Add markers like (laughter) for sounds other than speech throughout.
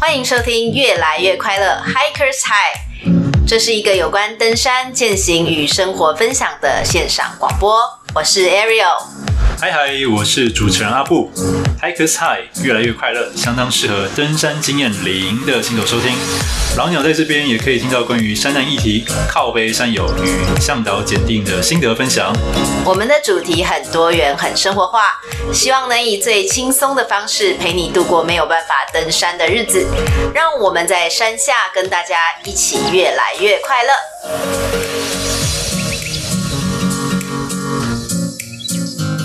欢迎收听《越来越快乐 Hikers High》，这是一个有关登山、践行与生活分享的线上广播。我是 Ariel。嗨嗨，我是主持人阿布，Hikers High 越来越快乐，相当适合登山经验零的新手收听。老鸟在这边也可以听到关于山难议题、靠背山友与向导检定的心得分享。我们的主题很多元、很生活化，希望能以最轻松的方式陪你度过没有办法登山的日子。让我们在山下跟大家一起越来越快乐。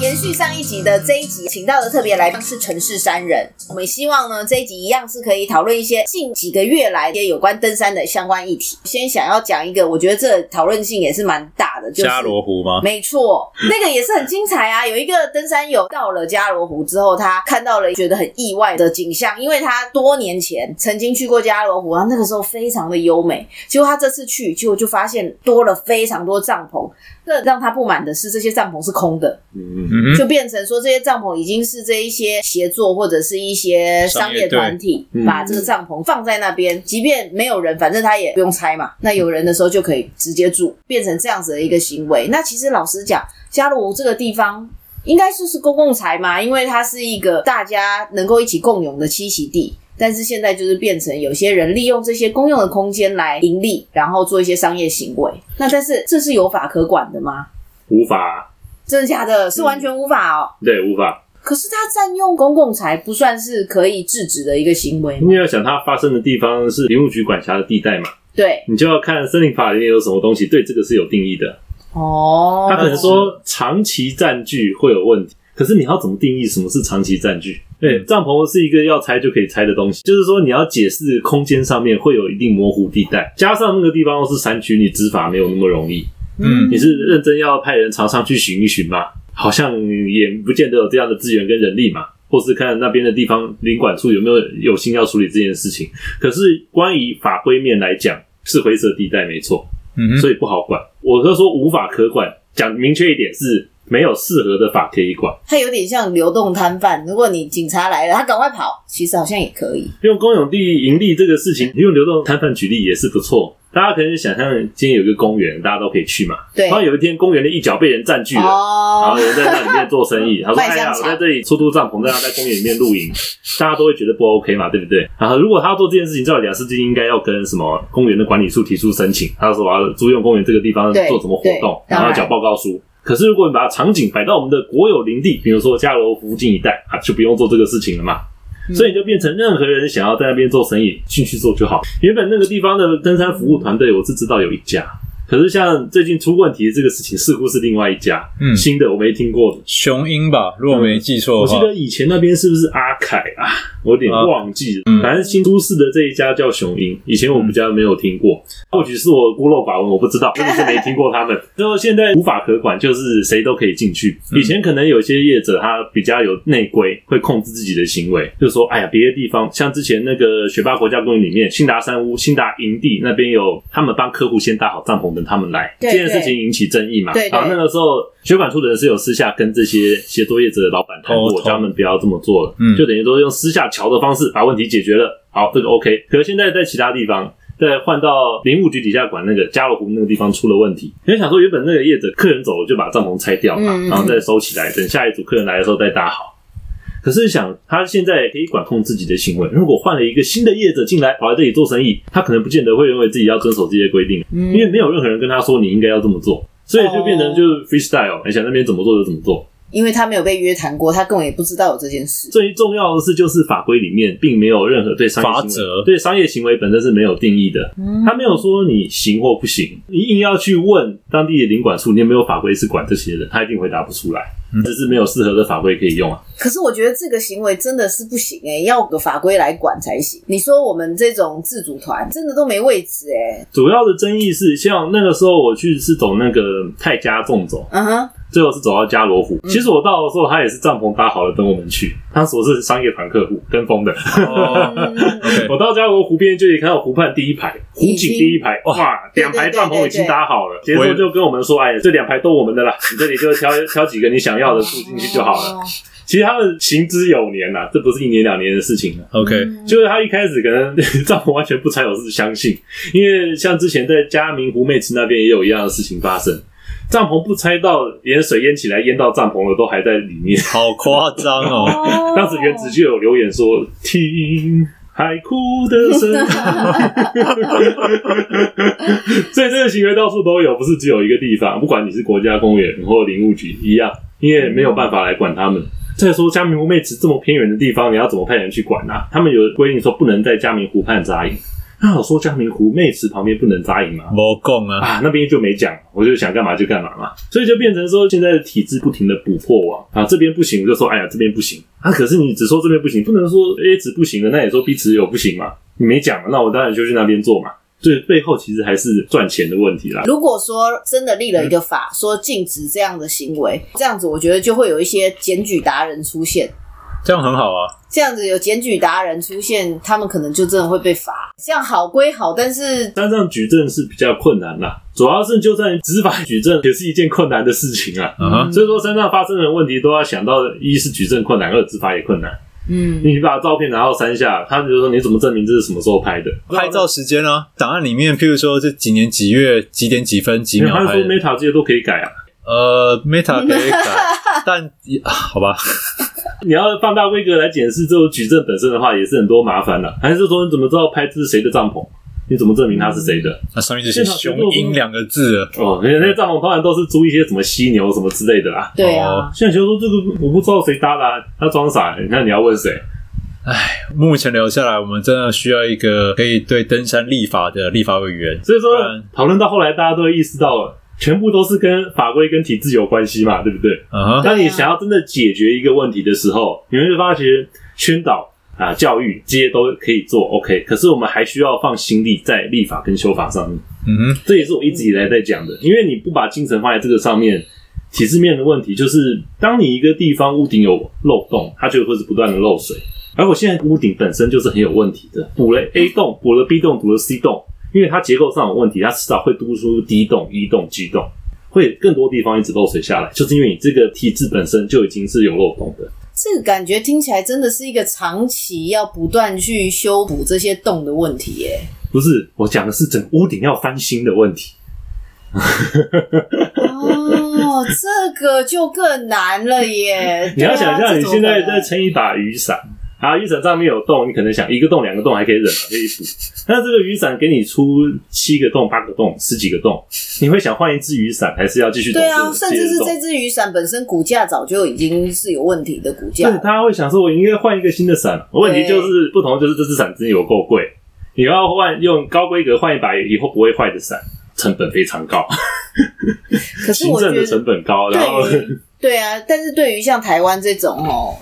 延续上一集的这一集，请到的特别来宾是城市山人。我们希望呢，这一集一样是可以讨论一些近几个月来一些有关登山的相关议题。先想要讲一个，我觉得这讨论性也是蛮大的，就是加罗湖吗？没错，那个也是很精彩啊。有一个登山友到了加罗湖之后，他看到了觉得很意外的景象，因为他多年前曾经去过加罗湖，然后那个时候非常的优美。结果他这次去，结果就发现多了非常多帐篷。更让他不满的是，这些帐篷是空的，嗯，就变成说这些帐篷已经是这一些协作或者是一些商业团体把这个帐篷放在那边，即便没有人，反正他也不用拆嘛。那有人的时候就可以直接住，变成这样子的一个行为。那其实老实讲，加罗湖这个地方应该说是公共财嘛，因为它是一个大家能够一起共用的栖息地。但是现在就是变成有些人利用这些公用的空间来盈利，然后做一些商业行为。那但是这是有法可管的吗？无法，真的假的？是完全无法哦。嗯、对，无法。可是他占用公共财，不算是可以制止的一个行为吗？你要想，它发生的地方是林务局管辖的地带嘛？对，你就要看森林法里面有什么东西对这个是有定义的。哦，他可能说长期占据会有问题，可是你要怎么定义什么是长期占据？对，帐篷是一个要拆就可以拆的东西，就是说你要解释空间上面会有一定模糊地带，加上那个地方又是山区，你执法没有那么容易。嗯，你是认真要派人常常去巡一巡吗？好像也不见得有这样的资源跟人力嘛，或是看那边的地方领管处有没有有心要处理这件事情。可是关于法规面来讲，是灰色地带没错，嗯，所以不好管。我是说无法可管，讲明确一点是。没有适合的法可以管，它有点像流动摊贩。如果你警察来了，他赶快跑，其实好像也可以。用公有地盈利这个事情，用流动摊贩举例也是不错。大家可以想象，今天有一个公园，大家都可以去嘛。对。然后有一天，公园的一角被人占据了，哦、然后有人在那里面做生意。(laughs) 他说：“哎呀，我在这里出租帐篷，在在公园里面露营，(laughs) 大家都会觉得不 OK 嘛，对不对？”然后如果他要做这件事情，照理讲，是不是应该要跟什么公园的管理处提出申请？他说：“我要租用公园这个地方做什么活动，然后要缴报告书。”可是，如果你把场景摆到我们的国有林地，比如说加罗湖附近一带啊，就不用做这个事情了嘛。嗯、所以你就变成任何人想要在那边做生意，进去做就好。原本那个地方的登山服务团队，我是知道有一家。可是像最近出问题的这个事情，似乎是另外一家，嗯，新的我没听过的雄鹰吧，如果没记错的话，我记得以前那边是不是阿凯啊？我有点忘记了，啊嗯、反正新都市的这一家叫雄鹰，以前我们家没有听过，嗯、或许是我孤陋寡闻，我不知道，真的是没听过他们。(laughs) 然后现在无法可管，就是谁都可以进去。以前可能有些业者他比较有内规，会控制自己的行为，就是说，哎呀，别的地方像之前那个学霸国家公园里面，新达山屋、新达营地那边有他们帮客户先搭好帐篷。等他们来，这件事情引起争议嘛？对，好，那个时候学管处的人是有私下跟这些协作业者的老板谈过，叫他们不要这么做了，嗯，就等于说用私下桥的方式把问题解决了。好，这个 OK。可是现在在其他地方，在换到林务局底下管那个加罗湖那个地方出了问题，因为想说原本那个业者客人走了就把帐篷拆掉嘛，然后再收起来，等下一组客人来的时候再搭好。可是想，他现在可以管控自己的行为。如果换了一个新的业者进来，跑来这里做生意，他可能不见得会认为自己要遵守这些规定，嗯，因为没有任何人跟他说你应该要这么做，所以就变成就是 freestyle，你想那边怎么做就怎么做。因为他没有被约谈过，他根本也不知道有这件事。最重要的是，就是法规里面并没有任何对商业行为，法则，对商业行为本身是没有定义的。嗯，他没有说你行或不行，你硬要去问当地的领管处，你有没有法规是管这些的，他一定回答不出来。只是没有适合的法规可以用啊。可是我觉得这个行为真的是不行哎、欸，要个法规来管才行。你说我们这种自主团真的都没位置哎、欸。主要的争议是，像那个时候我去是走那个泰家纵走，嗯哼。最后是走到加罗湖，其实我到的时候，他也是帐篷搭好了等我们去。他说是商业团客户跟风的。哦、(laughs) 我到加罗湖边就可以看到湖畔第一排、湖景第一排，哇，两排帐篷已经搭好了。结束就跟我们说，哎，这两排都我们的啦，你这里就挑 (laughs) 挑几个你想要的住进去就好了。其实他们行之有年呐、啊，这不是一年两年的事情了。OK，就是他一开始可能 (laughs) 帐篷完全不拆，我是相信，因为像之前在嘉明湖妹池那边也有一样的事情发生，帐篷不拆到连水淹起来淹到帐篷了都还在里面，好夸张哦！(laughs) 当时原子就有留言说听。海哭的声音，(laughs) 所以这个行为到处都有，不是只有一个地方。不管你是国家公园或林务局一样，因为没有办法来管他们。再说嘉明湖妹子这么偏远的地方，你要怎么派人去管呢、啊？他们有规定说不能在嘉明湖畔扎营。那我说嘉明湖妹池旁边不能扎营吗？没讲啊，啊那边就没讲，我就想干嘛就干嘛嘛，所以就变成说现在的体制不停的补破网啊，这边不行我就说哎呀这边不行啊，可是你只说这边不行，不能说 A 值不行的，那也说 B 值有不行嘛，你没讲，那我当然就去那边做嘛，所以背后其实还是赚钱的问题啦。如果说真的立了一个法，嗯、说禁止这样的行为，这样子我觉得就会有一些检举达人出现。这样很好啊！这样子有检举达人出现，他们可能就真的会被罚。这样好归好，但是山上举证是比较困难啦。主要是就算执法举证，也是一件困难的事情啊。嗯哼，所以说山上发生的问题都要想到，一是举证困难，二执法也困难。嗯，你把照片拿到山下，他们就说你怎么证明这是什么时候拍的？拍照时间啊，档案里面，譬如说这几年几月几点几分几秒拍的。他说 Meta 这些都可以改啊。呃，Meta 可以改，(laughs) 但好吧。(laughs) 你要放大规格来检视这种举证本身的话，也是很多麻烦的。还是说你怎么知道拍这是谁的帐篷？你怎么证明他是谁的？那上面就写“雄鹰”两个字哦。那那些帐篷当然都是租一些什么犀牛什么之类的啦。对啊。现在就说这个我不知道谁搭的，啊，他装傻。你看你要问谁？唉，目前留下来，我们真的需要一个可以对登山立法的立法委员。所以说，讨论到后来，大家都会意识到了。全部都是跟法规跟体制有关系嘛，对不对？啊、uh，当.你想要真的解决一个问题的时候，你会发觉宣导啊、教育这些都可以做，OK。可是我们还需要放心力在立法跟修法上面。嗯哼、uh，huh. 这也是我一直以来在讲的，因为你不把精神放在这个上面，体制面的问题就是，当你一个地方屋顶有漏洞，它就会是不断的漏水。而我现在屋顶本身就是很有问题的，补了 A 栋，补了 B 栋，补了 C 洞。因为它结构上有问题，它迟早会突出 D 洞、一洞、G 洞，会更多地方一直漏水下来，就是因为你这个体制本身就已经是有漏洞的。这个感觉听起来真的是一个长期要不断去修补这些洞的问题耶。不是，我讲的是整屋顶要翻新的问题。哦，这个就更难了耶！(laughs) 你要想象你现在在撑一把雨伞。啊，雨伞上面有洞，你可能想一个洞、两个洞还可以忍，可以补。但是这个雨伞给你出七个洞、八个洞、十几个洞，你会想换一只雨伞，还是要继续？对啊，甚至是这只雨伞本身骨架早就已经是有问题的骨架。对，他会想说，我应该换一个新的伞。问题就是不同，就是这只伞真的有够贵。你要换用高规格换一把以后不会坏的伞，成本非常高。可是我觉得行政的成本高，然后对啊，但是对于像台湾这种哦。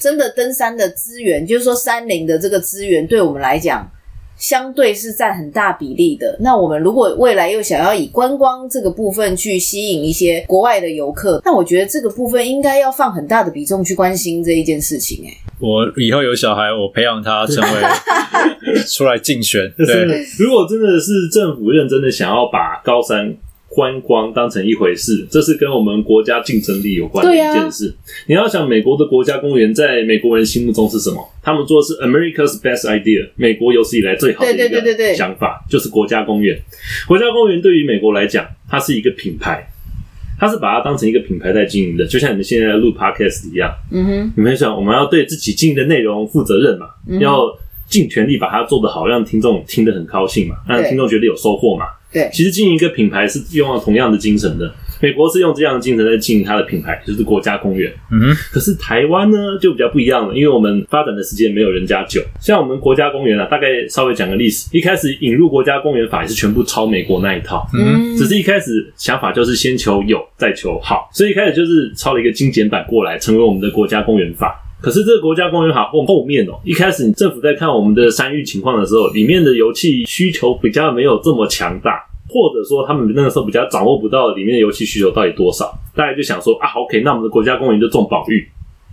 真的登山的资源，就是说山林的这个资源，对我们来讲，相对是占很大比例的。那我们如果未来又想要以观光这个部分去吸引一些国外的游客，那我觉得这个部分应该要放很大的比重去关心这一件事情。哎，我以后有小孩，我培养他成为出来竞选。(laughs) 对，如果真的是政府认真的想要把高山。观光当成一回事，这是跟我们国家竞争力有关的一件事。啊、你要想，美国的国家公园在美国人心目中是什么？他们做的是 America's Best Idea，美国有史以来最好的一个想法，就是国家公园。国家公园对于美国来讲，它是一个品牌，它是把它当成一个品牌在经营的，就像你们现在录 Podcast 一样。嗯哼，你们想，我们要对自己经营的内容负责任嘛？嗯、要尽全力把它做得好，让听众听得很高兴嘛，让听众觉得有收获嘛。对，其实经营一个品牌是用了同样的精神的。美国是用这样的精神在经营它的品牌，就是国家公园。嗯哼。可是台湾呢，就比较不一样了，因为我们发展的时间没有人家久。像我们国家公园啊，大概稍微讲个历史，一开始引入国家公园法也是全部抄美国那一套。嗯。只是一开始想法就是先求有，再求好，所以一开始就是抄了一个精简版过来，成为我们的国家公园法。可是这个国家公园法后后面哦，一开始你政府在看我们的山域情况的时候，里面的油气需求比较没有这么强大，或者说他们那个时候比较掌握不到里面的油气需求到底多少，大家就想说啊，OK，那我们的国家公园就种保育。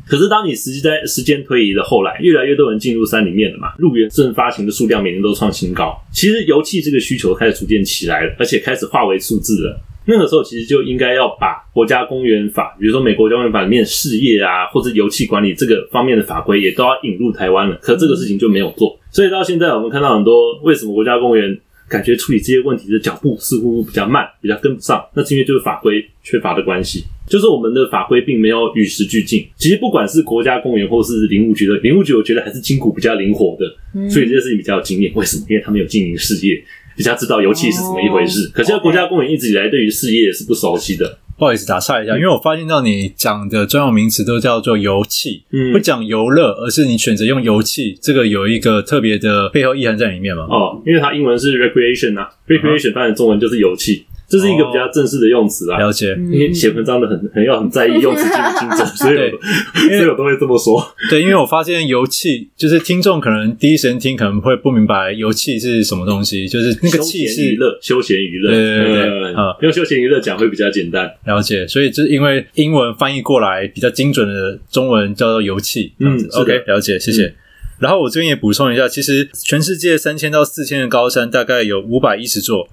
可是当你实际在时间推移的后来，越来越多人进入山里面了嘛，入园证发行的数量每年都创新高，其实油气这个需求开始逐渐起来了，而且开始化为数字了。那个时候其实就应该要把国家公园法，比如说美国国家公园法里面的事业啊，或者油气管理这个方面的法规，也都要引入台湾了。可这个事情就没有做，所以到现在我们看到很多为什么国家公园感觉处理这些问题的脚步似乎比较慢，比较跟不上，那是因为就是法规缺乏的关系，就是我们的法规并没有与时俱进。其实不管是国家公园或是林务局的林务局，我觉得还是筋骨比较灵活的，所以这件事情比较有经验。为什么？因为他们有经营事业。比较知道油气是怎么一回事，可是国家公园一直以来对于事业也是不熟悉的。不好意思，打岔一下，因为我发现到你讲的专有名词都叫做油气，嗯，不讲游乐，而是你选择用油气，这个有一个特别的背后意涵在里面吗？哦，因为它英文是 recreation 啊，recreation 翻成中文就是油气。这是一个比较正式的用词啦，了解。因为写文章的很很要很在意用词精不精准，(laughs) 所以 (laughs) 所以我都会这么说。对，因为我发现油气就是听众可能第一时间听可能会不明白油气是什么东西，就是那个气是娱乐、休闲娱乐。对对对，啊，用休闲娱乐讲会比较简单。了解，所以就是因为英文翻译过来比较精准的中文叫做油气。嗯，OK，了解，谢谢。然后我这边也补充一下，其实全世界三千到四千的高山大概有五百一十座。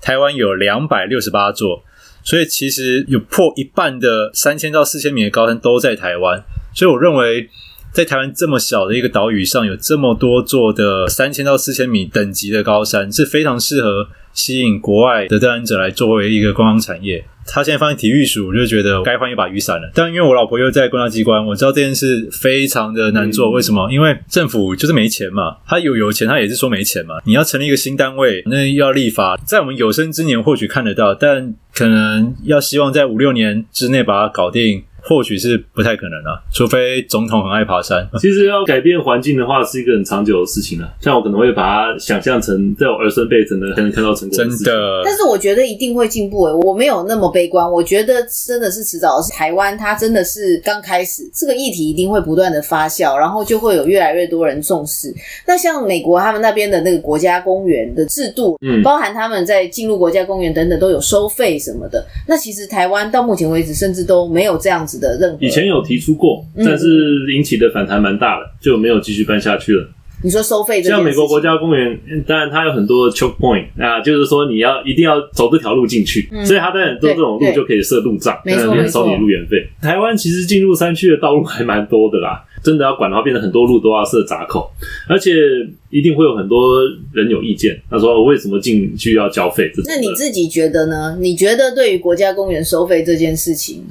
台湾有两百六十八座，所以其实有破一半的三千到四千米的高山都在台湾。所以我认为，在台湾这么小的一个岛屿上，有这么多座的三千到四千米等级的高山，是非常适合吸引国外的登山者来作为一个观光产业。他现在放在体育署，我就觉得该换一把雨伞了。但因为我老婆又在公家机关，我知道这件事非常的难做。为什么？因为政府就是没钱嘛。他有有钱，他也是说没钱嘛。你要成立一个新单位，那要立法，在我们有生之年或许看得到，但可能要希望在五六年之内把它搞定。或许是不太可能啊，除非总统很爱爬山。(laughs) 其实要改变环境的话，是一个很长久的事情啊。像我可能会把它想象成在我儿孙辈真的才能看到成功的。真的，但是我觉得一定会进步诶、欸，我没有那么悲观。我觉得真的是迟早的事。台湾它真的是刚开始，这个议题一定会不断的发酵，然后就会有越来越多人重视。那像美国他们那边的那个国家公园的制度，嗯，包含他们在进入国家公园等等都有收费什么的。那其实台湾到目前为止，甚至都没有这样子。的任何以前有提出过，但是引起的反弹蛮大的，就没有继续办下去了。你说收费，像美国国家公园，当然它有很多 choke point 啊，就是说你要一定要走这条路进去，嗯、所以它当然做这种路就可以设路障，没错，收你入园费。台湾其实进入山区的道路还蛮多的啦，真的要管的话，变成很多路都要设闸口，而且一定会有很多人有意见。他说为什么进去要交费？那你自己觉得呢？你觉得对于国家公园收费这件事情？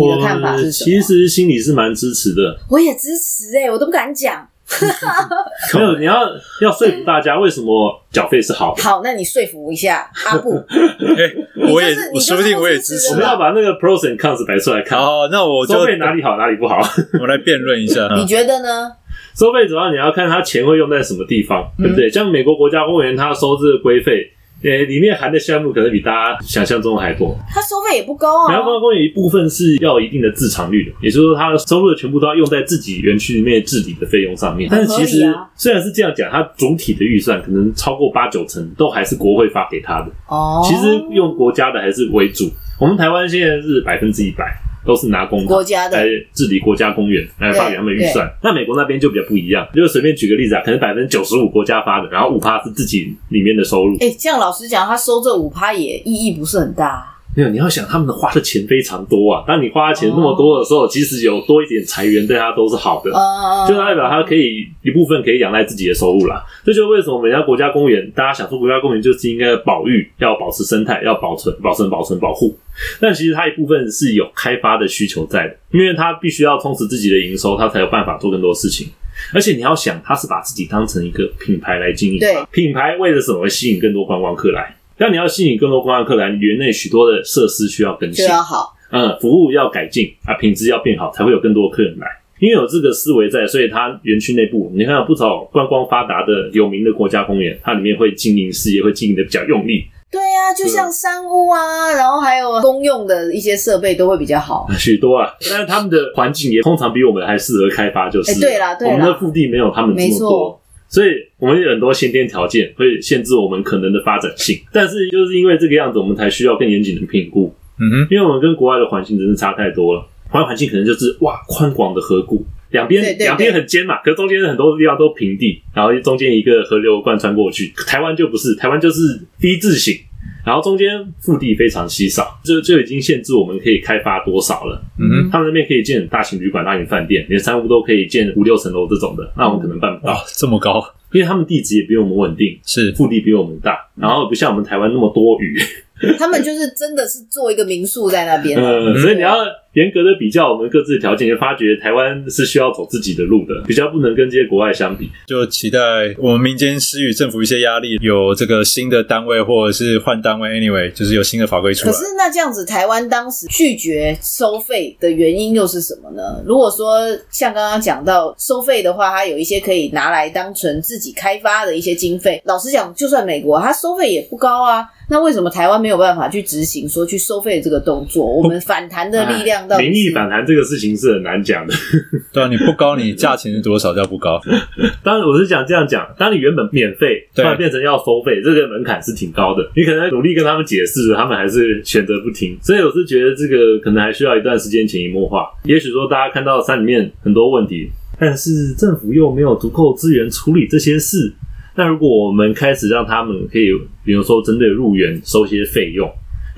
你的看法是什么？其实心里是蛮支持的。我也支持哎、欸，我都不敢讲。(laughs) 没有，你要要说服大家为什么缴费是好的。好，那你说服一下阿布。欸、(laughs) 我也，我说不定我也支持。我们要把那个 pros and cons 摆出来看。哦，那我就收费哪里好，哪里不好，(laughs) 我来辩论一下。你觉得呢？收费主要你要看他钱会用在什么地方，嗯、对不对？像美国国家公务员，他收这个规费。呃，里面含的项目可能比大家想象中还多。它收费也不高啊。然后国家公园有一部分是要一定的自偿率的，也就是说，它的收入的全部都要用在自己园区里面治理的费用上面。但是其实虽然是这样讲，它总体的预算可能超过八九成都还是国会发给他的。哦。其实用国家的还是为主。我们台湾现在是百分之一百。都是拿公国家的来治理国家公园，来发给他们预算。那美国那边就比较不一样，就是随便举个例子啊，可能百分之九十五国家发的，然后五趴是自己里面的收入。哎、欸，这样老实讲，他收这五趴也意义不是很大。没有，你要想他们的花的钱非常多啊。当你花的钱那么多的时候，即使有多一点裁员，对他都是好的。哦，就代表他可以一部分可以仰赖自己的收入啦。这就是为什么我们家国家公园，大家想说国家公园就是应该保育，要保持生态，要保存、保存、保存、保护。但其实它一部分是有开发的需求在的，因为它必须要充实自己的营收，它才有办法做更多事情。而且你要想，它是把自己当成一个品牌来经营。对，品牌为了什么会吸引更多观光客来？但你要吸引更多观光客来，园内许多的设施需要更新，要好，嗯，服务要改进啊，品质要变好，才会有更多的客人来。因为有这个思维在，所以它园区内部，你看有不少观光发达的有名的国家公园，它里面会经营事业，会经营的比较用力。对呀、啊，就像山屋啊，然后还有公用的一些设备都会比较好，(laughs) 许多啊。但是他们的环境也通常比我们还适合开发，就是。对啦，对啦，我们的腹地没有他们这么多。所以，我们有很多先天条件会限制我们可能的发展性，但是就是因为这个样子，我们才需要更严谨的评估。嗯哼，因为我们跟国外的环境真是差太多了。国外环境可能就是哇，宽广的河谷，两边两边很尖嘛，可是中间很多地方都平地，然后中间一个河流贯穿过去。台湾就不是，台湾就是 V 字形。然后中间腹地非常稀少，就就已经限制我们可以开发多少了。嗯，他们那边可以建大型旅馆、大型饭店，连三屋都可以建五六层楼这种的，那我们可能办不到。哇，这么高，因为他们地址也比我们稳定，是腹地比我们大，然后不像我们台湾那么多雨。(laughs) 他们就是真的是做一个民宿在那边，嗯，所以你要严格的比较我们各自的条件，就发觉台湾是需要走自己的路的，比较不能跟这些国外相比。就期待我们民间施予政府一些压力，有这个新的单位或者是换单位，anyway，就是有新的法规出来。可是那这样子，台湾当时拒绝收费的原因又是什么呢？如果说像刚刚讲到收费的话，它有一些可以拿来当成自己开发的一些经费。老实讲，就算美国它收费也不高啊。那为什么台湾没有办法去执行说去收费这个动作？我们反弹的力量到？民意反弹这个事情是很难讲的。(laughs) 对啊，你不高，你价钱是多少叫不高？(laughs) 当然，我是想这样讲，当你原本免费，突然变成要收费，这个门槛是挺高的。你可能努力跟他们解释，他们还是选择不听。所以我是觉得这个可能还需要一段时间潜移默化。也许说大家看到山里面很多问题，但是政府又没有足够资源处理这些事。那如果我们开始让他们可以，比如说针对入园收些费用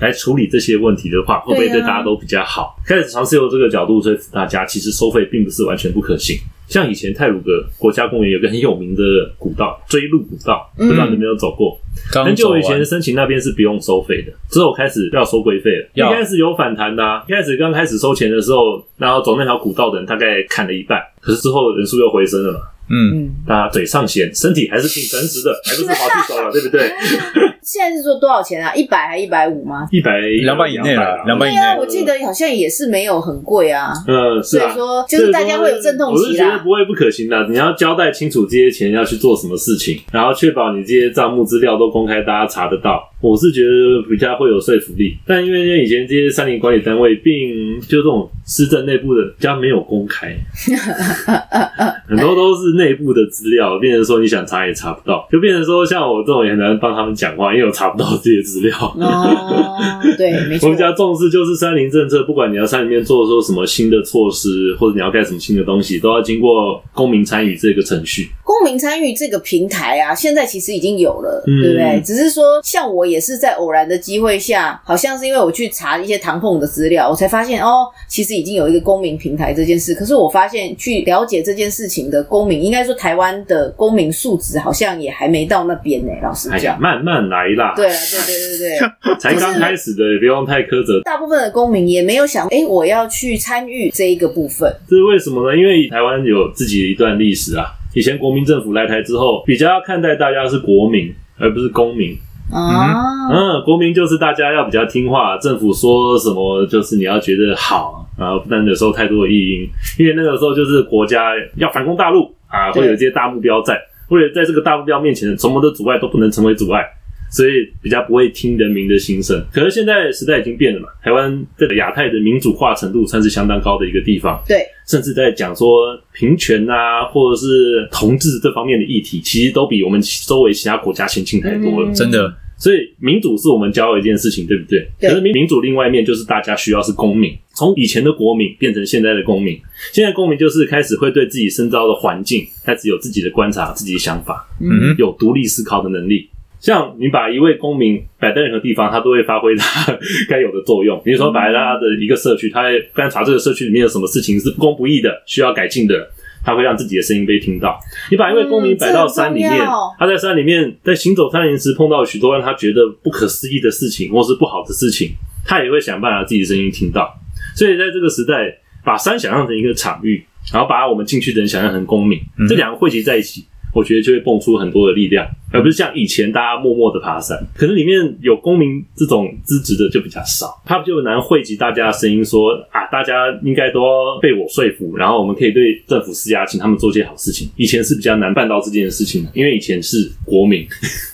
来处理这些问题的话，会不会对大家都比较好？开始尝试用这个角度说服大家，其实收费并不是完全不可行。像以前泰鲁格国家公园有个很有名的古道——追鹿古道，不知道你有没有走过？很久以前申请那边是不用收费的，之后开始要收规费了。一开始有反弹的啊，一开始刚开始收钱的时候，然后走那条古道的人大概砍了一半，可是之后人数又回升了嘛。嗯，大家嘴上闲，身体还是挺诚实的，还不是跑去手了，对不对？(laughs) 现在是说多少钱啊？一百还一百五吗？一百两百以内了，两百以内。对啊，我记得好像也是没有很贵啊。嗯，是啊。所以说，就是大家会有阵痛期啦。我是觉得不会不可行的，你要交代清楚这些钱要去做什么事情，然后确保你这些账目资料都公开，大家查得到。我是觉得比较会有说服力，但因为以前这些山林管理单位并就这种市政内部的比较没有公开，(laughs) 很多都是内部的资料，变成说你想查也查不到，就变成说像我这种也很难帮他们讲话，因为我查不到这些资料。哦，对，(laughs) 没错。我比较重视就是山林政策，不管你要山里面做说什么新的措施，或者你要盖什么新的东西，都要经过公民参与这个程序。公民参与这个平台啊，现在其实已经有了，嗯、对不对？只是说像我。也是在偶然的机会下，好像是因为我去查一些唐凤的资料，我才发现哦，其实已经有一个公民平台这件事。可是我发现去了解这件事情的公民，应该说台湾的公民素质好像也还没到那边呢。老师讲，哎呀，慢慢来啦。对啊，对对对对，(laughs) 才刚开始的，也不用太苛责。大部分的公民也没有想，哎，我要去参与这一个部分。这是为什么呢？因为台湾有自己的一段历史啊。以前国民政府来台之后，比较要看待大家是国民，而不是公民。啊，嗯，国民就是大家要比较听话，政府说什么就是你要觉得好，然后不能有时候太多的异音，因为那个时候就是国家要反攻大陆啊，会有一些大目标在，或者在这个大目标面前，什么的阻碍都不能成为阻碍，所以比较不会听人民的心声。可是现在时代已经变了嘛，台湾这个亚太的民主化程度算是相当高的一个地方，对，甚至在讲说平权啊，或者是同志这方面的议题，其实都比我们周围其他国家先进太多了，嗯、真的。所以民主是我们骄傲一件事情，对不对？对。可是民民主另外一面就是大家需要是公民，从以前的国民变成现在的公民。现在公民就是开始会对自己身遭的环境开始有自己的观察、自己的想法，嗯，有独立思考的能力。像你把一位公民摆在任何地方，他都会发挥他 (laughs) 该有的作用。比如说摆在他的一个社区，他会观察这个社区里面有什么事情是不公不义的，需要改进的。他会让自己的声音被听到。你把一位公民摆到山里面，嗯、他在山里面在行走山林时碰到许多让他觉得不可思议的事情，或是不好的事情，他也会想办法自己的声音听到。所以在这个时代，把山想象成一个场域，然后把我们进去的人想象成公民，嗯、这两个汇集在一起，我觉得就会蹦出很多的力量。而不是像以前大家默默的爬山，可能里面有公民这种资质的就比较少，他就难汇集大家的声音说，说啊，大家应该都被我说服，然后我们可以对政府施压，请他们做些好事情。以前是比较难办到这件事情的，因为以前是国民，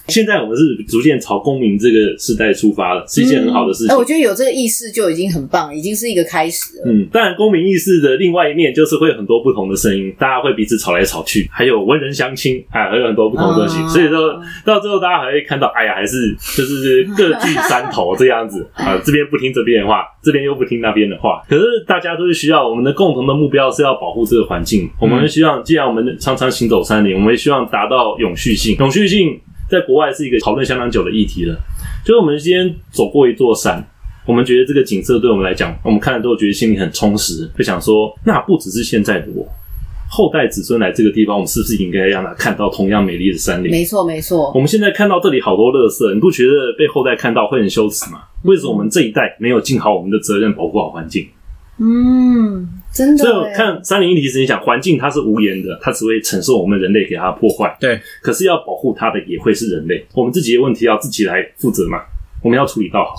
现在我们是逐渐朝公民这个时代出发了，是一件很好的事情。哎、嗯，我觉得有这个意识就已经很棒，已经是一个开始了。嗯，当然公民意识的另外一面就是会有很多不同的声音，大家会彼此吵来吵去，还有文人相亲，啊，还有很多不同的东西，啊、所以说。到最后，大家还会看到，哎呀，还是就是各据山头这样子 (laughs) 啊，这边不听这边的话，这边又不听那边的话。可是大家都是需要我们的共同的目标是要保护这个环境。我们希望，既然我们常常行走山林，我们希望达到永续性。永续性在国外是一个讨论相当久的议题了。就是我们今天走过一座山，我们觉得这个景色对我们来讲，我们看了之后觉得心里很充实，会想说，那不只是现在的我。后代子孙来这个地方，我们是不是应该让他看到同样美丽的山林？没错，没错。我们现在看到这里好多垃圾，你不觉得被后代看到会很羞耻吗？为什么我们这一代没有尽好我们的责任，保护好环境？嗯，真的。所以我看三林议题时，你想环境它是无言的，它只会承受我们人类给它的破坏。对，可是要保护它的也会是人类，我们自己的问题要自己来负责嘛。我们要处理到好，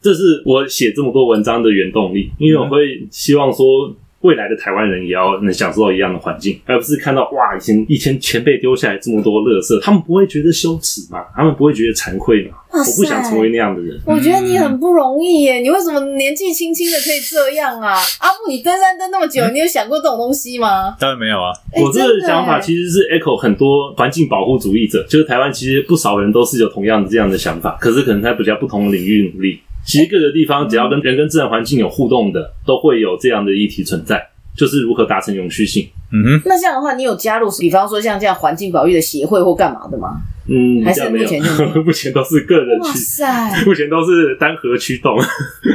这是我写这么多文章的原动力，因为我会希望说。未来的台湾人也要能享受到一样的环境，而不是看到哇，以前以前前辈丢下来这么多垃圾，他们不会觉得羞耻吗？他们不会觉得惭愧吗？我不想成为那样的人。我觉得你很不容易耶，你为什么年纪轻轻的可以这样啊？阿布，你登山登那么久，你有想过这种东西吗？当然没有啊。我这个想法其实是 echo 很多环境保护主义者，就是台湾其实不少人都是有同样的这样的想法，可是可能在比较不同的领域努力。其实各个地方只要跟人跟自然环境有互动的，都会有这样的议题存在，就是如何达成永续性。嗯哼，那这样的话，你有加入，比方说像这样环境保育的协会或干嘛的吗？嗯，还是目前就 (laughs) 目前都是个人区，哇塞，(laughs) 目前都是单核驱动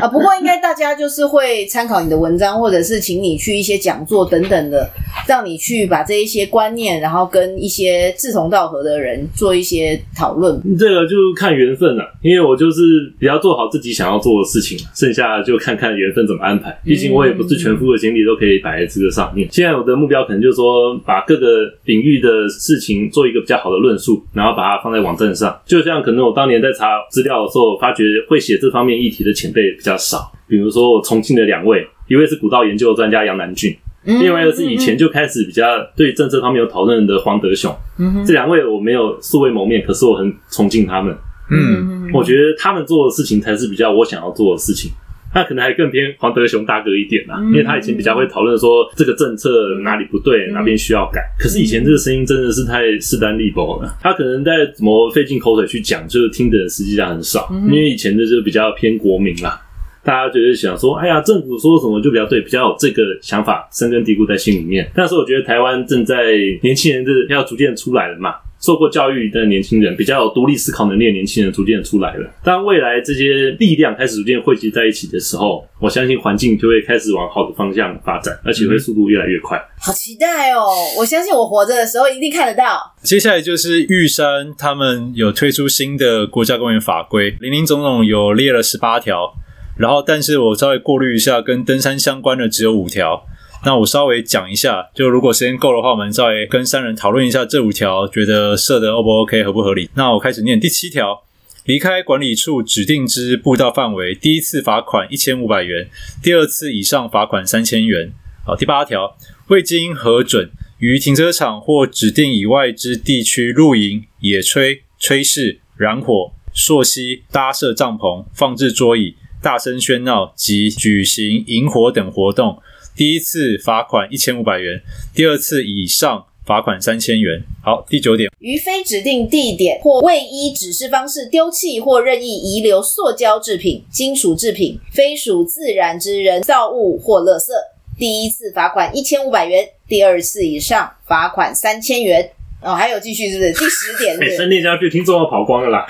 啊。不过应该大家就是会参考你的文章，或者是请你去一些讲座等等的，让你去把这一些观念，然后跟一些志同道合的人做一些讨论。这个就看缘分了，因为我就是比较做好自己想要做的事情，剩下就看看缘分怎么安排。毕竟我也不是全副的精力都可以摆在这个上面。现在我的目标可能就是说，把各个领域的事情做一个比较好的论述，然后把。把它放在网站上，就像可能我当年在查资料的时候，发觉会写这方面议题的前辈比较少。比如说我重庆的两位，一位是古道研究专家杨南俊，另外一个是以前就开始比较对政策方面有讨论的黄德雄。这两位我没有素未谋面，可是我很崇敬他们。嗯，我觉得他们做的事情才是比较我想要做的事情。他可能还更偏黄德雄大哥一点啦，因为他以前比较会讨论说这个政策哪里不对，哪边需要改。可是以前这个声音真的是太势单力薄了，他可能在怎么费尽口水去讲，就是听的人实际上很少。因为以前的就比较偏国民啦，大家觉得想说，哎呀，政府说什么就比较对，比较有这个想法深根蒂固在心里面。但是我觉得台湾正在年轻人的要逐渐出来了嘛。受过教育的年轻人，比较有独立思考能力的年轻人，逐渐出来了。当未来这些力量开始逐渐汇集在一起的时候，我相信环境就会开始往好的方向发展，而且会速度越来越快。好期待哦！我相信我活着的时候一定看得到。接下来就是玉山，他们有推出新的国家公园法规，林林总总有列了十八条，然后但是我稍微过滤一下，跟登山相关的只有五条。那我稍微讲一下，就如果时间够的话，我们稍微跟三人讨论一下这五条，觉得设的 O 不 OK，合不合理？那我开始念第七条：离开管理处指定之步道范围，第一次罚款一千五百元，第二次以上罚款三千元。好，第八条：未经核准于停车场或指定以外之地区露营、野炊、炊事、燃火、溯溪、搭设帐篷、放置桌椅、大声喧闹及举行营火等活动。第一次罚款一千五百元，第二次以上罚款三千元。好，第九点，于非指定地点或未依指示方式丢弃或任意遗留塑胶制品、金属制品、非属自然之人造物或垃圾，第一次罚款一千五百元，第二次以上罚款三千元。哦，还有继续是不是？第十点是，(laughs) 是，三念下去，听众要跑光了啦。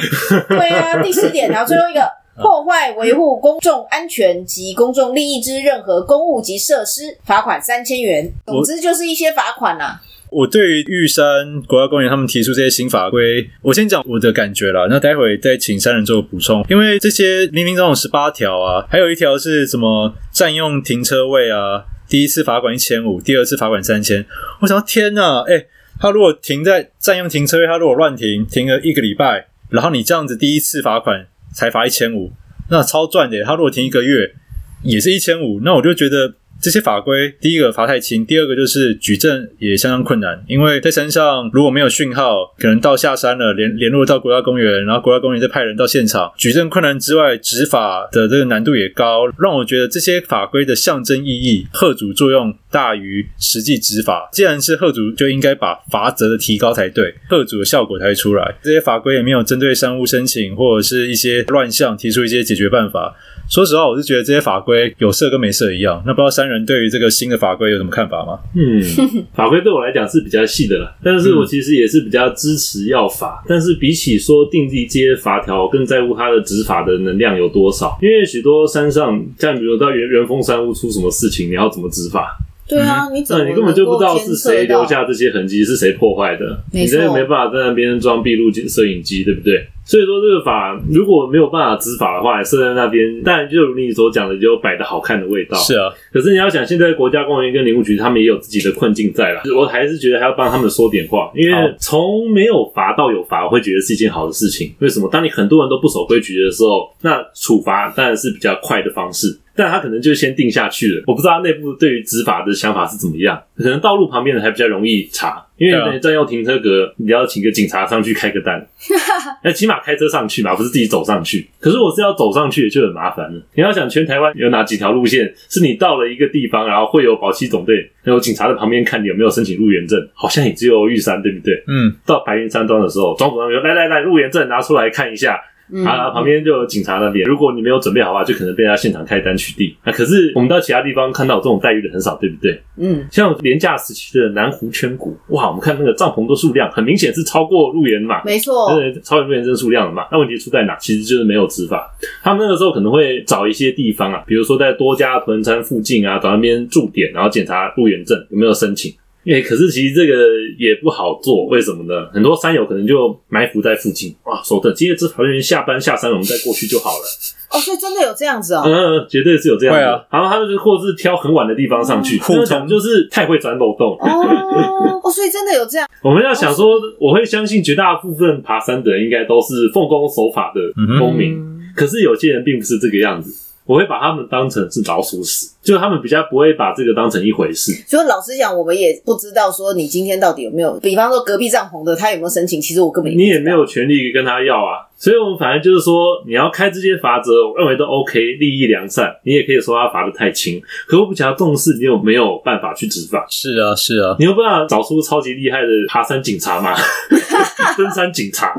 对啊，第十点，然后最后一个。破坏维护公众安全及公众利益之任何公务及设施，罚款三千元。总之就是一些罚款啦、啊。我对于玉山国家公园他们提出这些新法规，我先讲我的感觉啦。那待会再请三人做个补充。因为这些明明总总十八条啊，还有一条是什么占用停车位啊，第一次罚款一千五，第二次罚款三千。我想天哪，哎、欸，他如果停在占用停车位，他如果乱停，停了一个礼拜，然后你这样子第一次罚款。才罚一千五，那超赚的。他如果停一个月，也是一千五，那我就觉得。这些法规，第一个罚太轻，第二个就是举证也相当困难，因为在山上如果没有讯号，可能到下山了，联联络到国家公园，然后国家公园再派人到现场，举证困难之外，执法的这个难度也高，让我觉得这些法规的象征意义、吓阻作用大于实际执法。既然是吓阻，就应该把罚则的提高才对，吓阻的效果才会出来。这些法规也没有针对山屋申请或者是一些乱象提出一些解决办法。说实话，我是觉得这些法规有色跟没色一样。那不知道山人。人对于这个新的法规有什么看法吗？嗯，(laughs) 法规对我来讲是比较细的啦，但是我其实也是比较支持要法，但是比起说订立这些法条，更在乎它的执法的能量有多少。因为许多山上，像比如到元元峰山屋出什么事情，你要怎么执法？对啊，你怎么、嗯、你根本就不知道是谁留下这些痕迹，是谁破坏的，你真的没办法在那边装闭路摄影机，对不对？所以说这个法如果没有办法执法的话，设在那边，当然就如你所讲的，就摆的好看的味道。是啊，可是你要想，现在国家公园跟林务局他们也有自己的困境在了，我还是觉得还要帮他们说点话，因为从没有罚到有罚，我会觉得是一件好的事情。为什么？当你很多人都不守规矩的时候，那处罚当然是比较快的方式。但他可能就先定下去了，我不知道他内部对于执法的想法是怎么样。可能道路旁边的还比较容易查，因为你占用停车格，你要请个警察上去开个单，(laughs) 那起码开车上去嘛，不是自己走上去。可是我是要走上去，就很麻烦了。你要想全台湾有哪几条路线是你到了一个地方，然后会有保七总队，还有警察在旁边看你有没有申请入园证，好像也只有玉山，对不对？嗯。到白云山庄的时候，庄主任说：“来来来，入园证拿出来看一下。”嗯、啊，旁边就有警察那边，如果你没有准备好的话，就可能被他现场开单取缔。啊，可是我们到其他地方看到这种待遇的很少，对不对？嗯，像廉价时期的南湖圈谷，哇，我们看那个帐篷的数量，很明显是超过入园嘛，没错，超越入园证数量了嘛。那问题出在哪？其实就是没有执法。他们那个时候可能会找一些地方啊，比如说在多家屯餐附近啊，找那边驻点，然后检查入园证有没有申请。哎，可是其实这个也不好做，为什么呢？很多山友可能就埋伏在附近，哇，说等这些执法人员下班下山，我们再过去就好了。哦，所以真的有这样子哦？嗯，绝对是有这样子。对啊，然后他们就或是挑很晚的地方上去，这种就是太会钻漏洞。哦，哦，所以真的有这样。我们要想说，我会相信绝大部分爬山的人应该都是奉公守法的公民，嗯、可是有些人并不是这个样子。我会把他们当成是老鼠屎，就他们比较不会把这个当成一回事。所以老实讲，我们也不知道说你今天到底有没有，比方说隔壁帐篷的他有没有申请，其实我根本你也没有权利跟他要啊。所以，我们反正就是说，你要开这些罚则，我认为都 OK，利益良善。你也可以说他罚的太轻，可我不想要重视，你有没有办法去执法？是啊，是啊，你有办法找出超级厉害的爬山警察吗？(laughs) 登山警察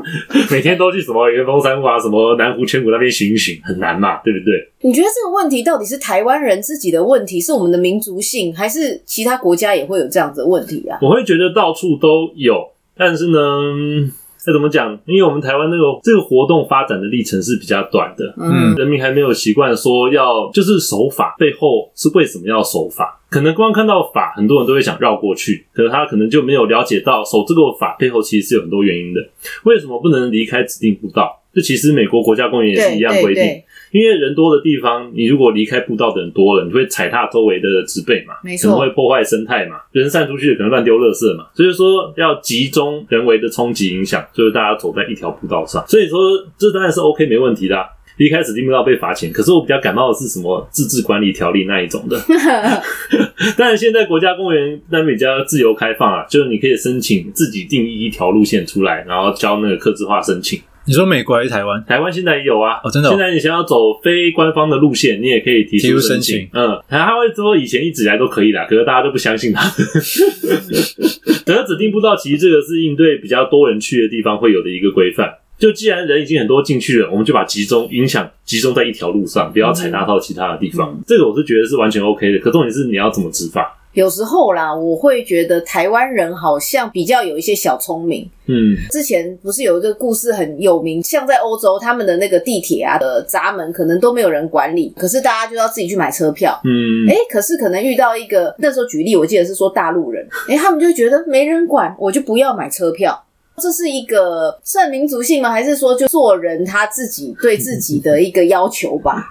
每天都去什么元峰山屋啊，什么南湖千谷那边巡一巡，很难嘛，对不对？你觉得这个问题到底是台湾人自己的问题，是我们的民族性，还是其他国家也会有这样子的问题啊？我会觉得到处都有，但是呢。那怎么讲？因为我们台湾那个这个活动发展的历程是比较短的，嗯，人民还没有习惯说要就是守法，背后是为什么要守法？可能光看到法，很多人都会想绕过去，可是他可能就没有了解到守这个法背后其实是有很多原因的。为什么不能离开指定步道？这其实美国国家公园也是一样规定。因为人多的地方，你如果离开步道的人多了，你会踩踏周围的植被嘛，没错，可能会破坏生态嘛，人散出去可能乱丢垃圾嘛，所以说要集中人为的冲击影响，就是大家走在一条步道上。所以说这当然是 OK 没问题的啊，离开指定步道被罚钱。可是我比较感冒的是什么自治管理条例那一种的。(laughs) 但是现在国家公园那边比较自由开放啊，就是你可以申请自己定义一条路线出来，然后交那个客制化申请。你说美国还是台湾？台湾现在也有啊。哦，真的哦。现在你想要走非官方的路线，你也可以提出申请。申请嗯，他会说以前一直以来都可以啦，可是大家都不相信他。(laughs) 可是指定步道其实这个是应对比较多人去的地方会有的一个规范。就既然人已经很多进去了，我们就把集中影响集中在一条路上，不要踩踏到其他的地方。嗯，这个我是觉得是完全 OK 的。可重点是你要怎么执法？有时候啦，我会觉得台湾人好像比较有一些小聪明。嗯，之前不是有一个故事很有名，像在欧洲，他们的那个地铁啊的闸门可能都没有人管理，可是大家就要自己去买车票。嗯，诶，可是可能遇到一个那时候举例，我记得是说大陆人，诶，他们就觉得没人管，我就不要买车票。这是一个算民族性吗？还是说就做人他自己对自己的一个要求吧？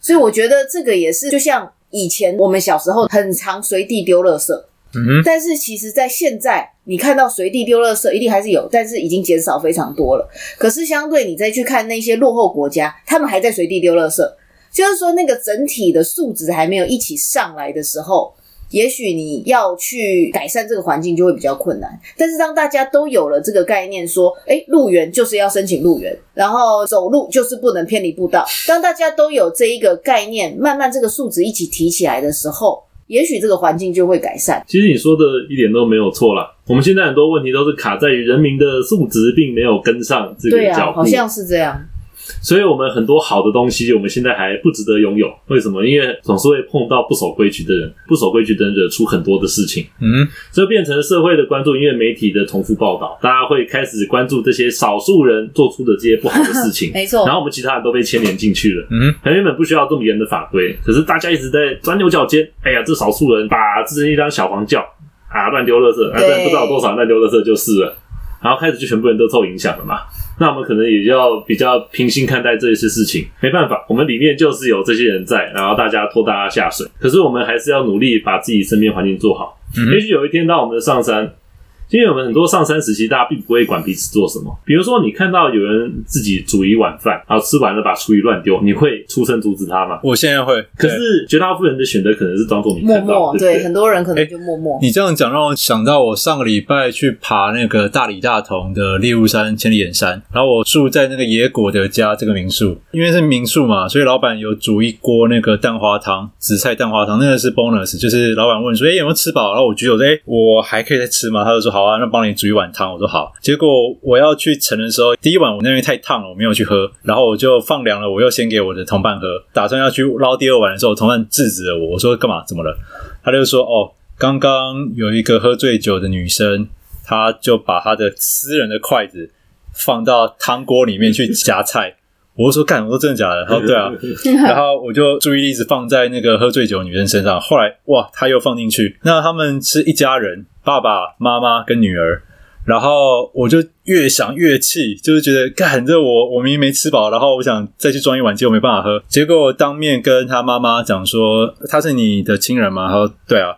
所以我觉得这个也是就像。以前我们小时候很常随地丢垃圾，嗯，但是其实，在现在你看到随地丢垃圾，一定还是有，但是已经减少非常多了。可是相对你再去看那些落后国家，他们还在随地丢垃圾，就是说那个整体的素质还没有一起上来的时候。也许你要去改善这个环境就会比较困难，但是当大家都有了这个概念，说，诶，入园就是要申请入园，然后走路就是不能偏离步道。当大家都有这一个概念，慢慢这个数值一起提起来的时候，也许这个环境就会改善。其实你说的一点都没有错啦，我们现在很多问题都是卡在于人民的素质并没有跟上这个脚步。对啊，好像是这样。所以我们很多好的东西，我们现在还不值得拥有。为什么？因为总是会碰到不守规矩的人，不守规矩的人惹出很多的事情。嗯，这变成社会的关注，因为媒体的重复报道，大家会开始关注这些少数人做出的这些不好的事情。(laughs) 没错。然后我们其他人都被牵连进去了。嗯，他原本不需要这么严的法规，可是大家一直在钻牛角尖。哎呀，这少数人把自己当小黄叫啊，乱丢垃圾，啊，不知道多少人乱丢垃圾就是了。然后开始就全部人都受影响了嘛。那我们可能也要比较平心看待这些事情，没办法，我们里面就是有这些人在，然后大家拖大家下水。可是我们还是要努力把自己身边环境做好。嗯、也许有一天，当我们的上山。因为我们很多上山时期，大家并不会管彼此做什么。比如说，你看到有人自己煮一碗饭，然后吃完了把厨余乱丢，你会出声阻止他吗？我现在会。可是绝大部分人的选择可能是装作没看到。默默对，对，对，很多人可能就默默。欸、你这样讲让我想到，我上个礼拜去爬那个大理大同的猎物山千里眼山，然后我住在那个野果的家这个民宿，因为是民宿嘛，所以老板有煮一锅那个蛋花汤，紫菜蛋花汤，那个是 bonus，就是老板问说，哎、欸，有没有吃饱？然后我举手说，哎、欸，我还可以再吃吗？他就说，好啊，那帮你煮一。碗汤，我说好。结果我要去盛的时候，第一碗我那边太烫了，我没有去喝，然后我就放凉了，我又先给我的同伴喝。打算要去捞第二碗的时候，同伴制止了我，我说干嘛？怎么了？他就说哦，刚刚有一个喝醉酒的女生，她就把她的私人的筷子放到汤锅里面去夹菜。我就说干，我说真的假的？(laughs) 他说对啊，(laughs) 然后我就注意力一直放在那个喝醉酒的女生身上。后来哇，他又放进去。那他们是一家人，爸爸妈妈跟女儿。然后我就越想越气，就是觉得干这我我明明没吃饱，然后我想再去装一碗，结果没办法喝。结果我当面跟他妈妈讲说：“他是你的亲人吗？”他说：“对啊。”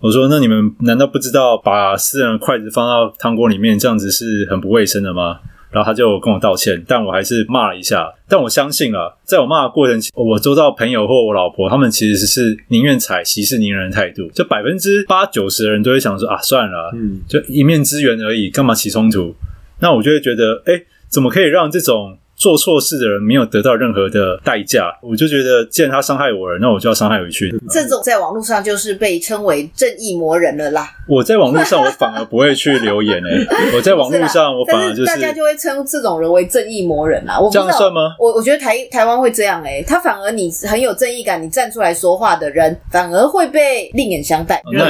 我说：“那你们难道不知道把私人的筷子放到汤锅里面，这样子是很不卫生的吗？”然后他就跟我道歉，但我还是骂了一下。但我相信了，在我骂的过程，我周遭朋友或我老婆，他们其实是宁愿采息事宁人的态度。就百分之八九十的人都会想说啊，算了，嗯，就一面之缘而已，干嘛起冲突？那我就会觉得，哎，怎么可以让这种做错事的人没有得到任何的代价，我就觉得，既然他伤害我了，那我就要伤害回去。这种在网络上就是被称为正义魔人了啦。我在网络上，我反而不会去留言诶、欸。(laughs) 我在网络上，我反而就是，是大家就会称这种人为正义魔人啦。我这样算吗？我我觉得台台湾会这样诶、欸。他反而你很有正义感，你站出来说话的人，反而会被另眼相待。那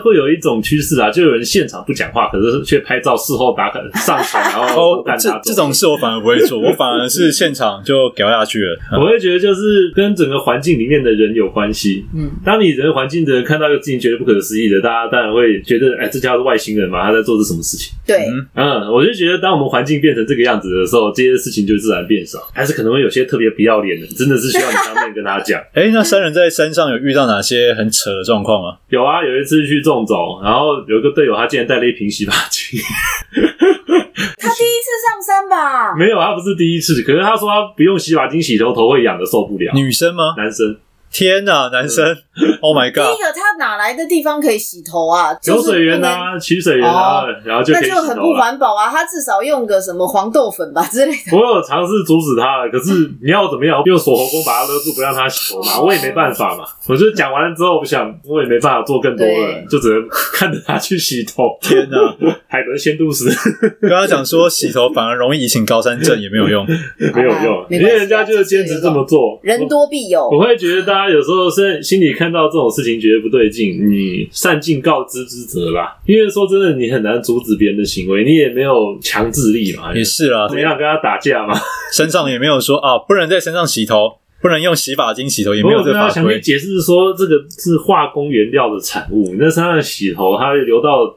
会有一种趋势啊，就有人现场不讲话，可是却拍照，事后打卡上传，然后哦，这这种事我反而不会做，我反而是现场。就掉下去了。(laughs) 我会觉得就是跟整个环境里面的人有关系。嗯，当你人环境的人看到一个事情觉得不可思议的，大家当然会觉得，哎，这家是外星人嘛？他在做这什么事情？对，嗯，我就觉得，当我们环境变成这个样子的时候，这些事情就自然变少。还是可能会有些特别不要脸的，真的是需要你当面跟他讲。(laughs) 哎、欸，那三人在山上有遇到哪些很扯的状况吗？有啊，有一次去纵走，然后有一个队友他竟然带了一瓶洗发精。(laughs) 他第一次上山吧？没有，他不是第一次。可是他说他不用洗发精洗头，头会痒的受不了。女生吗？男生。天呐，男生！(laughs) Oh my god！第一个，他哪来的地方可以洗头啊？有水源啊，取水源啊，然后就可以洗头。那就很不环保啊！他至少用个什么黄豆粉吧之类的。我有尝试阻止他了，可是你要怎么样？用锁喉功把他勒住，不让他洗头嘛？(laughs) 我也没办法嘛。我就讲完了之后，我想我也没办法做更多了，就只能看着他去洗头。天呐，(laughs) 海伦仙度丝跟他讲说洗头反而容易移情高山症，也没有用，没有用，因为人家就是坚持这么做。人多必有，我会觉得大家有时候是。心里看到这种事情觉得不对劲，你善尽告知之责吧。因为说真的，你很难阻止别人的行为，你也没有强制力嘛。也是啊，怎么样跟他打架嘛？身上也没有说啊，不能在身上洗头，不能用洗发精洗头，也没有这个法规。想解释说，这个是化工原料的产物，你在身上洗头，它会流到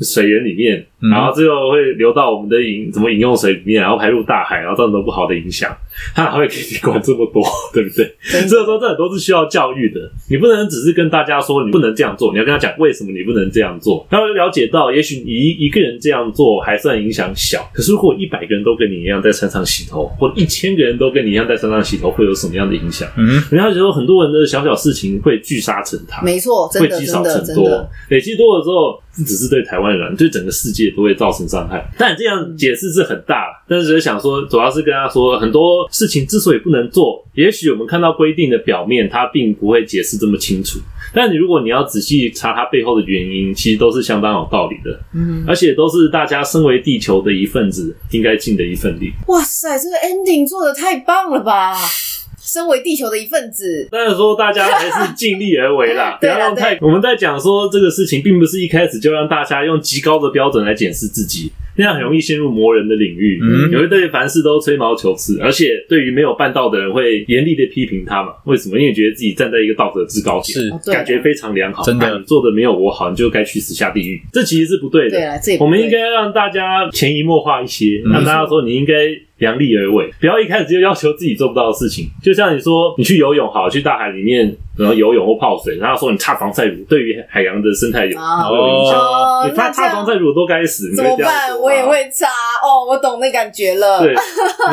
水源里面，然后最后会流到我们的饮什么饮用水里面，然后排入大海，然后造成不好的影响。他还会给你管这么多，(laughs) 对不对？所以说，这很多是需要教育的。你不能只是跟大家说你不能这样做，你要跟他讲为什么你不能这样做。他会了解到，也许你一个人这样做还算影响小，可是如果一百个人都跟你一样在山上洗头，或者一千个人都跟你一样在山上洗头，会有什么样的影响？嗯，人家觉得很多人的小小事情会聚沙成塔，没错，会积少成多，累积多了之后，不只是对台湾人，对整个世界都会造成伤害。但这样解释是很大，但是只是想说，主要是跟他说很多。事情之所以不能做，也许我们看到规定的表面，它并不会解释这么清楚。但你如果你要仔细查它背后的原因，其实都是相当有道理的。嗯，而且都是大家身为地球的一份子应该尽的一份力。哇塞，这个 ending 做的太棒了吧！身为地球的一份子，但是说大家还是尽力而为啦，(laughs) 不要让太。我们在讲说这个事情，并不是一开始就让大家用极高的标准来检视自己。那样很容易陷入魔人的领域，嗯，你会对凡事都吹毛求疵，而且对于没有办到的人会严厉的批评他嘛？为什么？因为觉得自己站在一个道德制高点，是感觉非常良好，真的，你做的没有我好，你就该去死下地狱。这其实是不对的。对啊，这我们应该让大家潜移默化一些，让大家说你应该量力而为，不要一开始就要求自己做不到的事情。就像你说，你去游泳好，去大海里面。然后游泳或泡水，然后说你擦防晒乳，对于海洋的生态有好有影响。哦、你擦擦防晒乳都该死，怎么办？我也会擦哦，我懂那感觉了。对，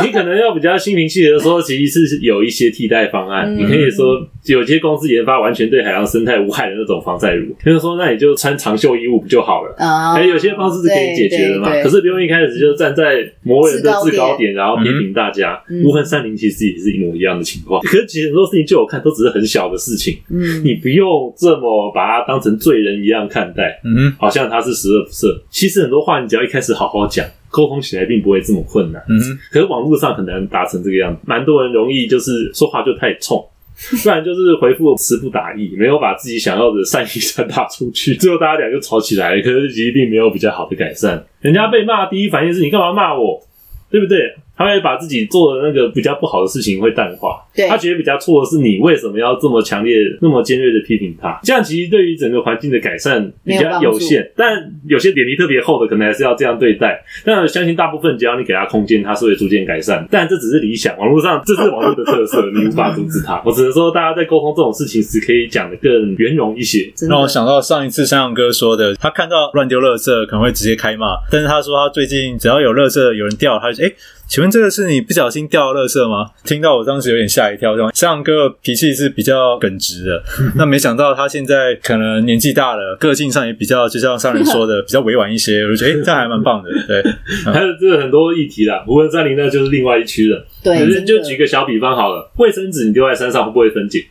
你可能要比较心平气和的说，其实是有一些替代方案。嗯、你可以说，有些公司研发完全对海洋生态无害的那种防晒乳，就是说，那你就穿长袖衣物不就好了？啊、哦，有些方式是可以解决的嘛。可是不用一开始就站在魔人的制高点，然后批评大家。无痕山林其实也是一模一样的情况。可是其实很多事情，就我看，都只是很小的事。事情，嗯，你不用这么把他当成罪人一样看待，嗯，好像他是十恶不赦。其实很多话，你只要一开始好好讲，沟通起来并不会这么困难，嗯。可是网络上很难达成这个样子，蛮多人容易就是说话就太冲，(laughs) 不然就是回复词不达意，没有把自己想要的善意传达出去，最后大家俩就吵起来了。可是其实并没有比较好的改善，人家被骂第一反应是你干嘛骂我，对不对？他会把自己做的那个比较不好的事情会淡化，对，他觉得比较错的是你为什么要这么强烈、那么尖锐的批评他？这样其实对于整个环境的改善比较有限，有但有些脸皮特别厚的可能还是要这样对待。但相信大部分只要你给他空间，他是会逐渐改善。但这只是理想，网络上这是网络的特色，你无法阻止他。我只能说，大家在沟通这种事情时，可以讲的更圆融一些。让我想到上一次山羊哥说的，他看到乱丢垃圾可能会直接开骂，但是他说他最近只要有垃圾有人掉，他就哎。欸请问这个是你不小心掉的垃圾吗？听到我当时有点吓一跳，这样山羊哥脾气是比较耿直的，(laughs) 那没想到他现在可能年纪大了，个性上也比较，就像上人说的，(laughs) 比较委婉一些。我觉得诶、欸、这还蛮棒的。对，(laughs) 还有这个很多议题啦，无痕山林那就是另外一区了。对，就举个小比方好了，卫生纸你丢在山上会不会分解？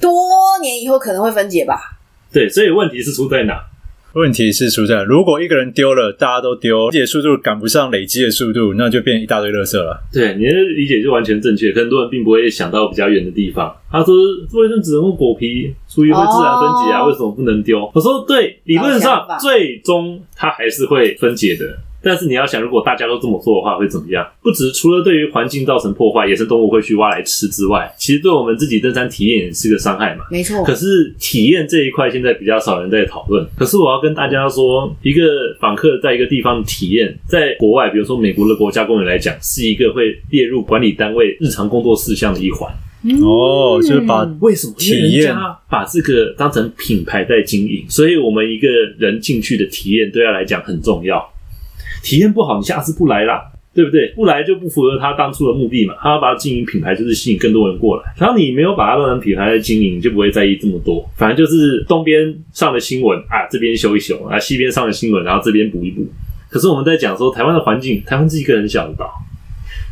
多年以后可能会分解吧。对，所以问题是出在哪？问题是出在，如果一个人丢了，大家都丢，理解速度赶不上累积的速度，那就变一大堆垃圾了。对，你的理解就完全正确。很多人并不会想到比较远的地方。他说，卫生纸或果皮属于会自然分解啊，哦、为什么不能丢？我说，对，理论上最终它还是会分解的。但是你要想，如果大家都这么做的话，会怎么样？不止除了对于环境造成破坏，野生动物会去挖来吃之外，其实对我们自己登山体验也是个伤害嘛。没错。可是体验这一块现在比较少人在讨论。可是我要跟大家说，一个访客在一个地方的体验，在国外，比如说美国的国家公园来讲，是一个会列入管理单位日常工作事项的一环。哦，就是把为什么？体验把这个当成品牌在经营，所以我们一个人进去的体验对他来讲很重要。体验不好，你下次不来啦，对不对？不来就不符合他当初的目的嘛。他要把经营品牌，就是吸引更多人过来。然后你没有把它当成品牌来经营，你就不会在意这么多。反正就是东边上的新闻啊，这边修一修啊；西边上的新闻，然后这边补一补。可是我们在讲说，台湾的环境，台湾是一个很小的岛，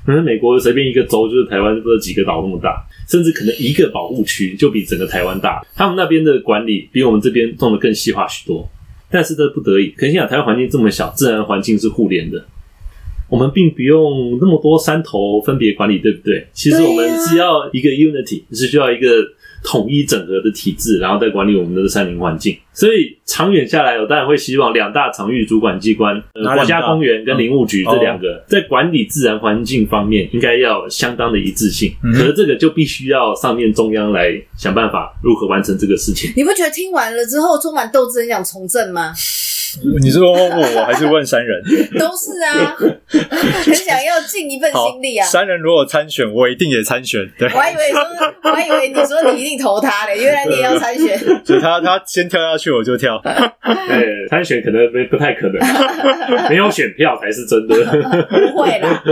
可能美国随便一个州就是台湾这几个岛那么大，甚至可能一个保护区就比整个台湾大。他们那边的管理比我们这边弄得更细化许多。但是这不得已，可是想台湾环境这么小，自然环境是互联的，我们并不用那么多山头分别管理，对不对？其实我们是要一个 unity，是需要一个。统一整合的体制，然后再管理我们的山林环境。所以长远下来，我当然会希望两大场域主管机关，呃，国家公园跟林务局这两个，嗯、在管理自然环境方面，应该要相当的一致性。嗯、可是这个就必须要上面中央来想办法如何完成这个事情。你不觉得听完了之后充满斗志，很想从政吗？(laughs) 你是问我，我还是问三人？(laughs) 都是啊，(laughs) 很想要尽一份心力啊。三人如果参选，我一定也参选。对，我还以为说，我还以为你说你一定投他嘞，原来你也要参选。就他他先跳下去，我就跳。对，参选可能不不太可能，没有选票才是真的。不会啦。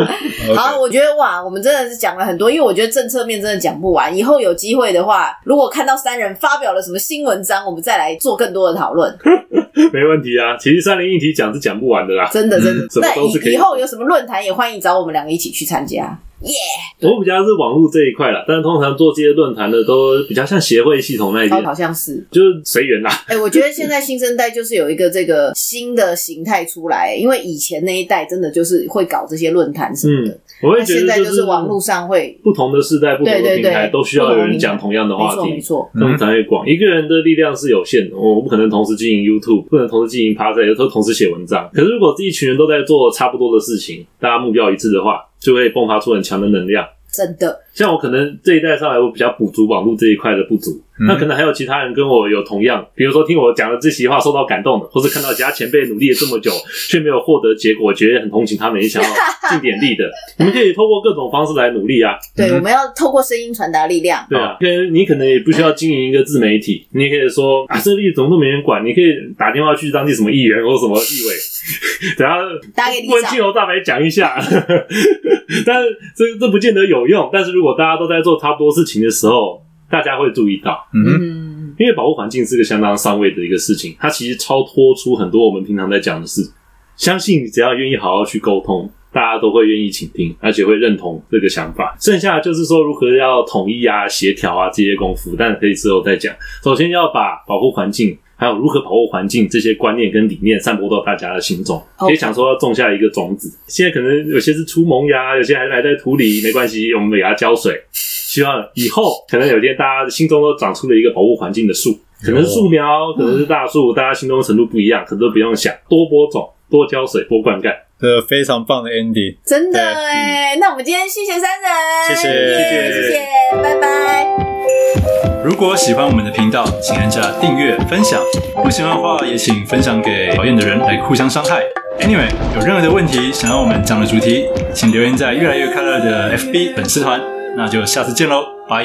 好，我觉得哇，我们真的是讲了很多，因为我觉得政策面真的讲不完。以后有机会的话，如果看到三人发表了什么新文章，我们再来做更多的讨论。(laughs) 没问题啊，其实三零一题讲是讲不完的啦，真的真的。那以以后有什么论坛也欢迎找我们两个一起去参加。耶！我比较是网络这一块啦，但是通常做这些论坛的都比较像协会系统那一边，好像是就是随缘啦。哎、欸，我觉得现在新生代就是有一个这个新的形态出来，因为以前那一代真的就是会搞这些论坛什么的。嗯我会觉得，现在就是网络上会不同的世代、不同的平台都需要有人讲同样的话题，没错，他们才会广。一个人的力量是有限的，我不可能同时经营 YouTube，不能同时经营 Podcast，有时候同时写文章。可是如果这一群人都在做差不多的事情，大家目标一致的话，就会迸发出很强的能量。真的，像我可能这一代上来，我比较补足网络这一块的不足。嗯、那可能还有其他人跟我有同样，比如说听我讲了这席话受到感动的，或是看到其他前辈努力了这么久却没有获得结果，觉得很同情他们，也想要 (laughs) 尽点力的，你们可以透过各种方式来努力啊。对，我们要透过声音传达力量。对啊，可能你可能也不需要经营一个自媒体，你也可以说啊，这例子怎么都没人管，你可以打电话去当地什么议员或什么议委，(laughs) 等下打给问青龙大白讲一下。(laughs) 但是这这不见得有用，但是如果大家都在做差不多事情的时候。大家会注意到，嗯，因为保护环境是个相当上位的一个事情，它其实超脱出很多我们平常在讲的事。相信只要愿意好好去沟通，大家都会愿意倾听，而且会认同这个想法。剩下的就是说如何要统一啊、协调啊这些功夫，但可以之后再讲。首先要把保护环境，还有如何保护环境这些观念跟理念散播到大家的心中。可以想说要种下一个种子。现在可能有些是出萌芽，有些还还在土里，没关系，我们给它浇水。希望以后可能有一天，大家心中都长出了一个保护环境的树，可能是树苗，可能是大树，大家心中的程度不一样，可能都不用想，多播种，多浇水，多灌溉。这非常棒的 Andy，真的哎。那我们今天谢谢三人，谢谢谢谢谢谢，拜拜。如果喜欢我们的频道，请按下订阅、分享；不喜欢的话，也请分享给讨厌的人来互相伤害。Anyway，有任何的问题想要我们讲的主题，请留言在越来越快乐的 FB 粉丝团。那就下次见喽，拜。